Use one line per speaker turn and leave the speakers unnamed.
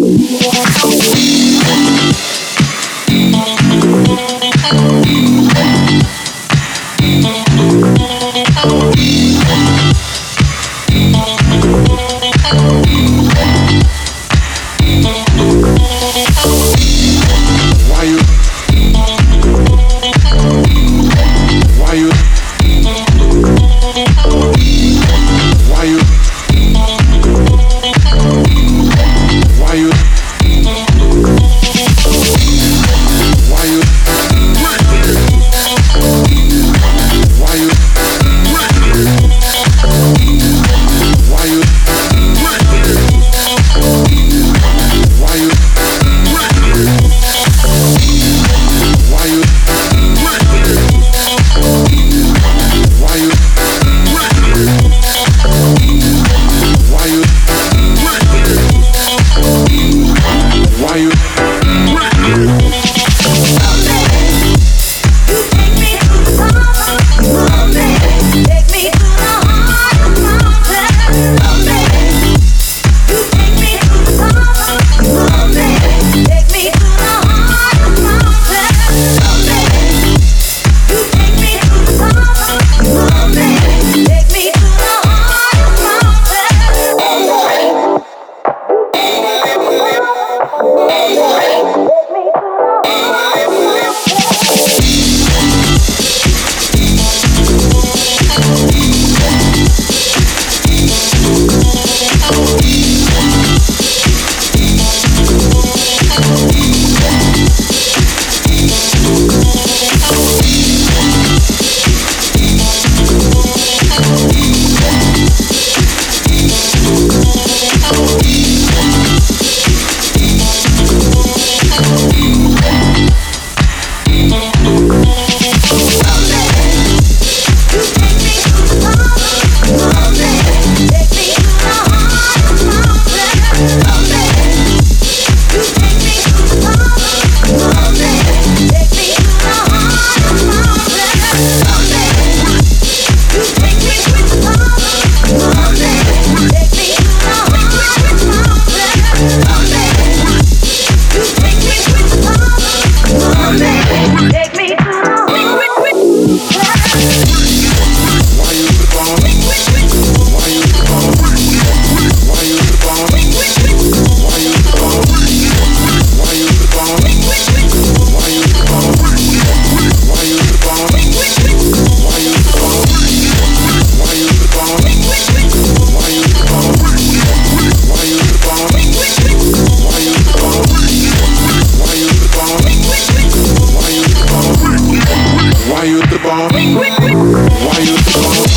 Walk out. the bomb? Why you the bomb?